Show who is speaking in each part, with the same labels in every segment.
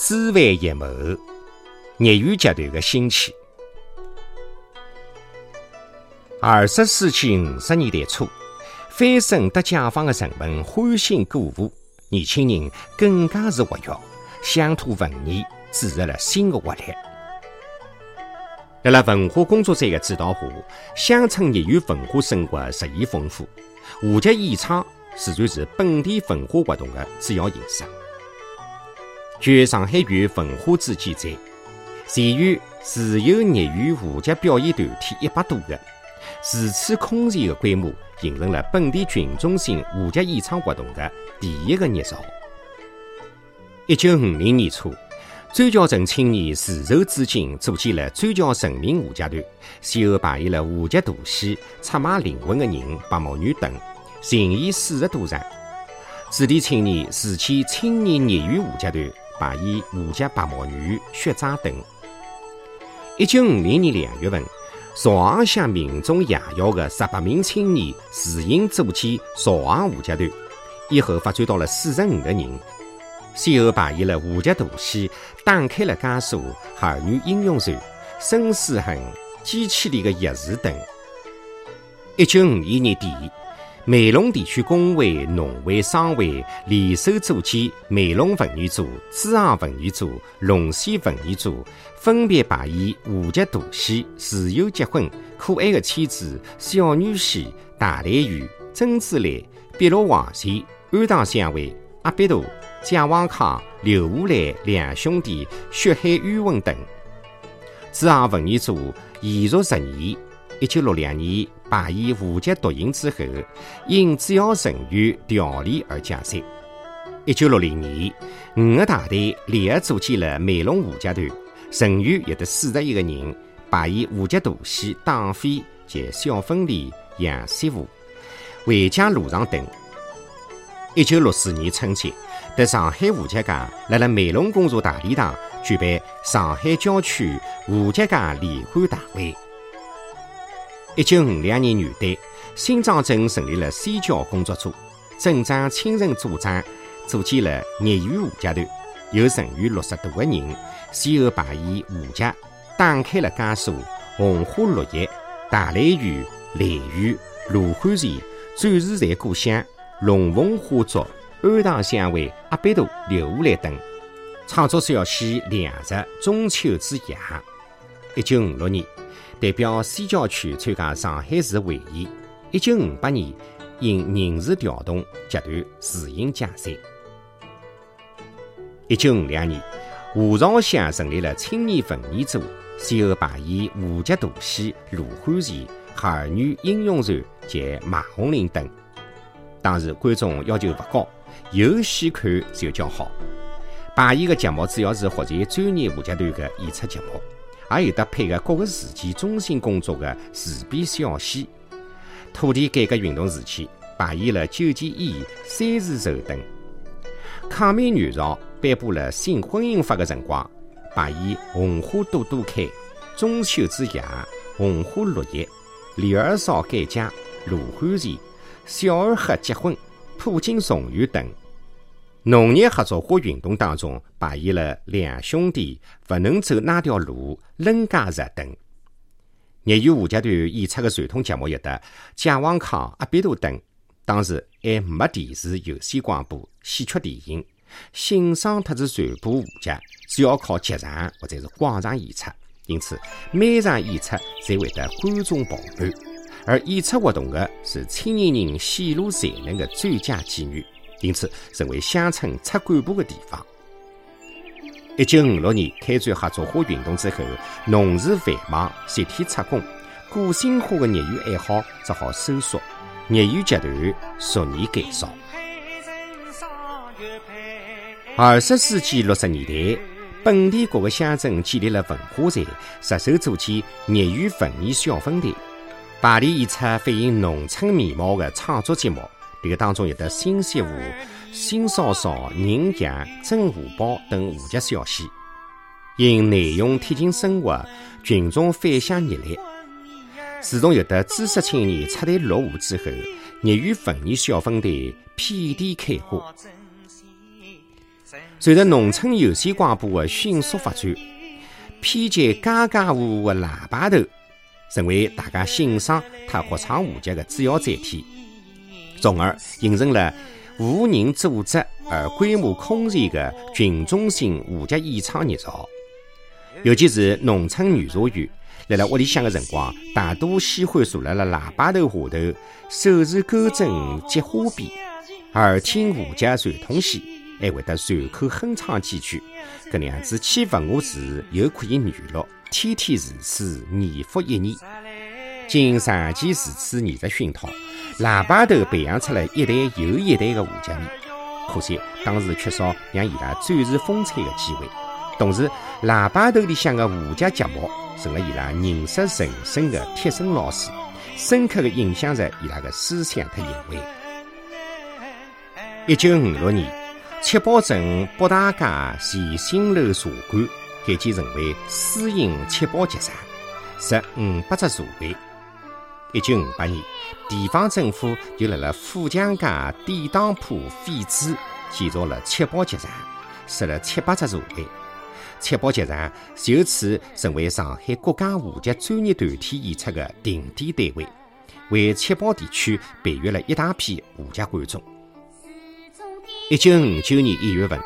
Speaker 1: 枝繁叶茂，业余集团的兴起。二十世纪五十年代初，翻身得解放的人们欢欣鼓舞，年轻人更加是活跃，乡土文艺注入了新的活力。辣辣文化工作者的指导下，乡村业余文化生活日益丰富，话剧演唱自然是本地文化活动的主要形式。据上海县文化处记载，全县自由业余话剧表演团体一百多个。如此空前的规模，形成了本地群众性话剧演唱活动的第一个热潮。一九五零年初，专桥镇青年自筹资金，组建了专桥人民话剧团，先后排演了话剧大戏《出卖灵魂的人》《白毛女》等，巡演四十多场。子弟青年自建青年业余话剧团，排演话剧《白毛女》《血债》等。一九五零年两月份。朝阳乡民众夜校的十八名青年自行组建朝阳话剧团，以后发展到了四十五个人，先后排演了话剧大戏《打开了枷锁》《儿女英雄传》《孙思恒》《机器里的钥匙》等。一九五一年底。梅陇地区工会、农会、商会联手组建梅陇文艺组、支行文艺组、龙溪文艺组，分别排演话剧大戏《自由结婚》《可爱的妻子》《小女婿》《大雷雨》《珍珠来》《碧落黄泉》《安堂相会》《阿必陀》《蒋王康》《刘胡兰》两兄弟《血海冤魂》等。支行文艺组延续十年，一九六两年。排演话剧独行之后，因主要成员调离而解散。一九六零年，五个大队联合组建了梅陇话剧团，成员有得四十一个人，排演话剧大戏《党飞》及《小凤梨》《杨师傅》《回家路上》等。一九六四年春节，在上海话剧界辣辣梅陇公社大礼堂举办上海郊区话剧界联欢大会。一九五两年元旦，新庄镇成立了三教工作组，镇长亲任组长，组建了业余话剧团，有成员六十多个人，先后排演话剧《打开了江苏》《红花绿叶》《大雷雨》《雷雨》《卢汉前》《战士在故乡》《龙凤花烛》《安堂相会》《阿必陀》《刘胡兰》等，创作小戏《两日中秋之夜》。一九五六年。代表西郊区参加上海市会议。一九五八年，因人事调动，集团自行解散。一九五两年，华朝乡成立了青年文艺组，先后排演话剧大戏《卢汉前》《儿女英雄传》及《马红林》等。当时观众要求不高，有戏看就叫好。排演的节目主要是获取专业话剧团的演出节目。也有得配合各个事件中心工作的自编小戏。土地改革运动时期，排演了九件衣、三字绸等。抗美援朝颁布了新婚姻法的辰光，排演红花朵朵开、中秋之夜、红花绿叶、李二少改嫁、卢汉前、小二黑结婚、普京重圆等。农业合作化运动当中，扮演了两兄弟不能走那条路、冷家日等。业余话剧团演出的传统节目有得贾王康、阿必陀等。当时还没电视、有线广播、戏曲电影，欣赏特子传播话剧，主要靠剧场或者是广场演出。因此，每场演出侪会得观众爆满，而演出活动的是青年人显露才能的最佳机遇。因此，成为乡村出干部的地方。一九五六年开展合作化运动之后，农事繁忙，集体出工，个性化的业余爱好只好收缩，业余集团逐年减少。二十世纪六十年代，本地各个乡镇建立了文化站，着手组建业余文艺小分队，排练演出反映农村面貌的创作节目。这个当中有的新媳妇、新嫂嫂、人强、真荷包等话剧小戏，因内容贴近生活，群众反响热烈。自从有的知识青年出台落户之后，业余文艺小分队遍地开花。随着农村有线广播的迅速发展，偏接家家户户的喇叭头成为大家欣赏和合唱舞剧的主要载体，从而形成了无人组织而规模空前的群众性舞剧演唱热潮。尤其是农村女社员，辣辣屋里向的辰光，大多喜欢坐辣辣喇叭头下头，手持钩针结花边，耳听舞剧传统戏，还会得随口哼唱几句。搿能样子既勿饿时，又可以娱乐，天天如此，年复一年。经长期如此艺术熏陶，喇叭头培养出了一代又一代的舞剧迷。可惜当时缺少让伊拉展示风采的机会。同时，喇叭头里向的舞剧节目成了伊拉认识人生的贴身老师，深刻的影响着伊拉的思想和行为。一九五六年，七宝镇北大街前新楼茶馆改建成为私营七宝剧场，设五百只茶位。一九五八年，地方政府就辣辣富强街典当铺废址建造了七宝剧场，设了七百只茶位。七宝剧场就此成为上海国家舞剧专业团体演出的定点单位，为七宝地区培育了一大批舞剧观众。一九五九年一月份，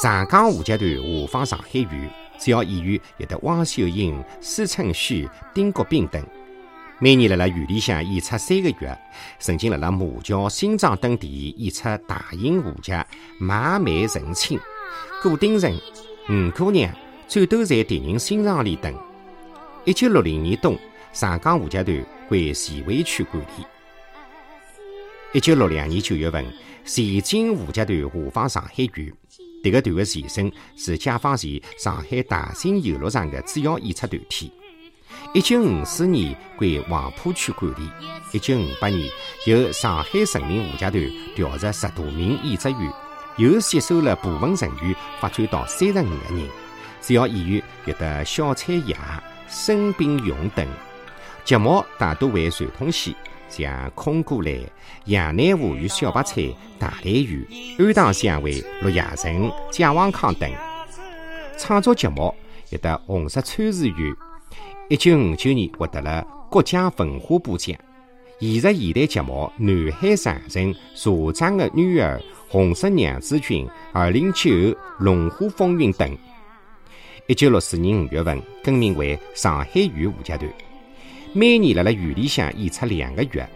Speaker 1: 上港舞剧团下放上海园，主要演员有得汪秀英、施春旭、丁国斌等。每年辣辣园里向演出三个月，曾经辣辣马桥、新庄等地演出大型舞剧《马妹成亲》《古丁城》。五姑娘、战斗在敌人心上里等。一九六零年冬，上港舞剧团归徐汇区管理。一九六两年九月份，前进舞剧团下放上海园。这个团的前身是解放前上海大型游乐场的主要演出团体。一九五四年归黄浦区管理。一九五八年，由上海人民舞剧团调入十多名演职员。又吸收了部分成员，发展到三十五个人。主要演员有得小蔡雅、申炳勇等。节目大多为传统戏，像《空谷来》《杨乃武与小白菜》《大来园》《安堂相会》《陆亚成》《蒋王康》等。创作节目有得《红色参事员》。一九五九年获得了国家文化部奖。艺术现代节目《南海长城》《社长的女儿》。红色娘子军、二零九、龙虎风云等。一九六四年五月份更名为上海园舞剧团，每年辣辣园里向演出两个月。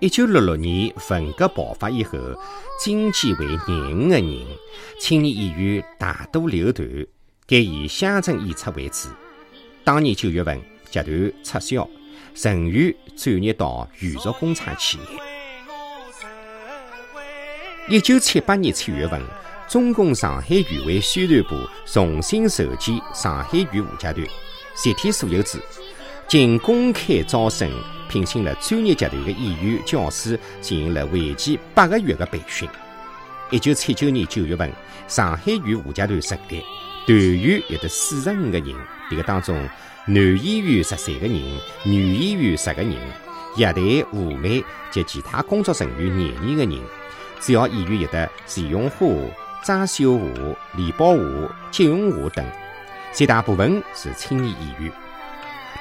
Speaker 1: 一九六六年文革爆发以后，经济为廿五个人，青年演员大多留团，改以乡镇演出为主。当年九月份，集团撤销，成员转业到原属工厂企业。一九七八年七月份，中共上海园委宣传部重新筹建上海园舞剧团，集体所有制，经公开招生，聘请了专业剧团的演员、教师，进行了为期八个月的培训。一九七九年九月份，上海园舞剧团成立，团员有得四十五个人，这个当中男演员十三个人，女演员十个人，乐队、舞美及其他工作人员廿二个人。主要演员有的钱永华、张秀华、李宝华、金永华等，绝大部分是青年演员。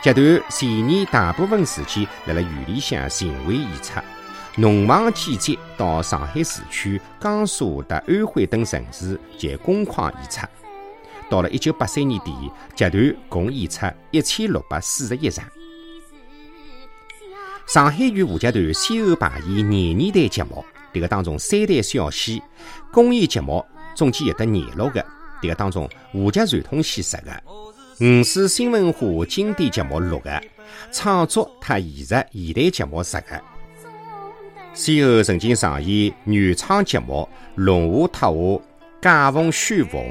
Speaker 1: 集团前年大部分时间辣辣园里向巡回演出，农忙季节到上海市区、江苏和安徽等城市及工矿演出。到了一九八三年底，集团共演出一千六百四十一场。上海园舞剧团先后排演廿二台节目。这个当中，三台小戏、公益节目总计有得廿六个。这个当中，舞剧传统戏十个，五四新文化经典节目六个，创作和艺术现代节目十个。先后曾经上演原创节目《龙华特华》《假凤虚凤》，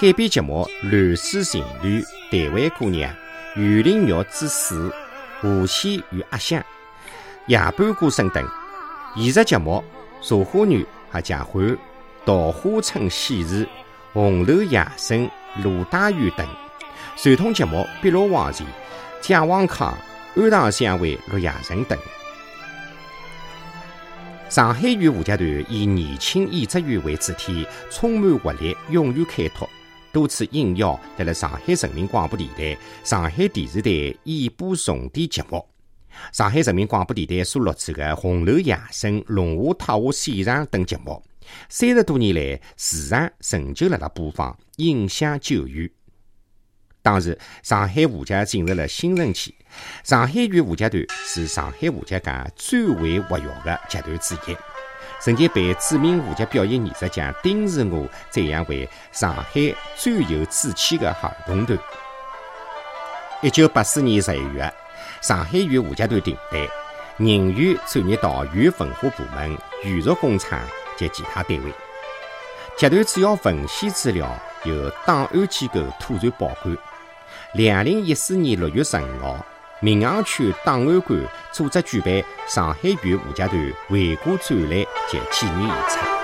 Speaker 1: 改编节目《乱世情侣》《台湾姑娘》《园林玉之死》《无锡与阿香》《夜半歌声》等艺术节目。茶花女和贾欢、桃花村喜事、红楼夜深、罗大佑等传统节目，碧落黄泉、蒋王康、安堂相会、陆亚成等。上海豫舞剧团以年轻演职员为主体，充满活力，勇于开拓，多次应邀在了上海人民广播电台、上海电视台演播重点节目。上海人民广播电台所录制的《红楼夜声》《龙华塔下现场》等节目，三十多年来时常仍旧辣辣播放，影响久远。当时，上海舞剧进入了新盛期。上海豫舞剧团是上海舞剧界最为活跃的剧团之一，曾经被著名舞剧表演艺术家丁世娥赞扬为上海最有志气的行动团。一九八四年十一月，上海豫舞剧团停办，人员转业到豫文化部门、艺术工厂及其他单位。集团主要文献资料由档案机构妥善保管。二零一四年六月十五号，闵行区档案馆组织举办上海豫沪剧团回顾展览及纪念演出。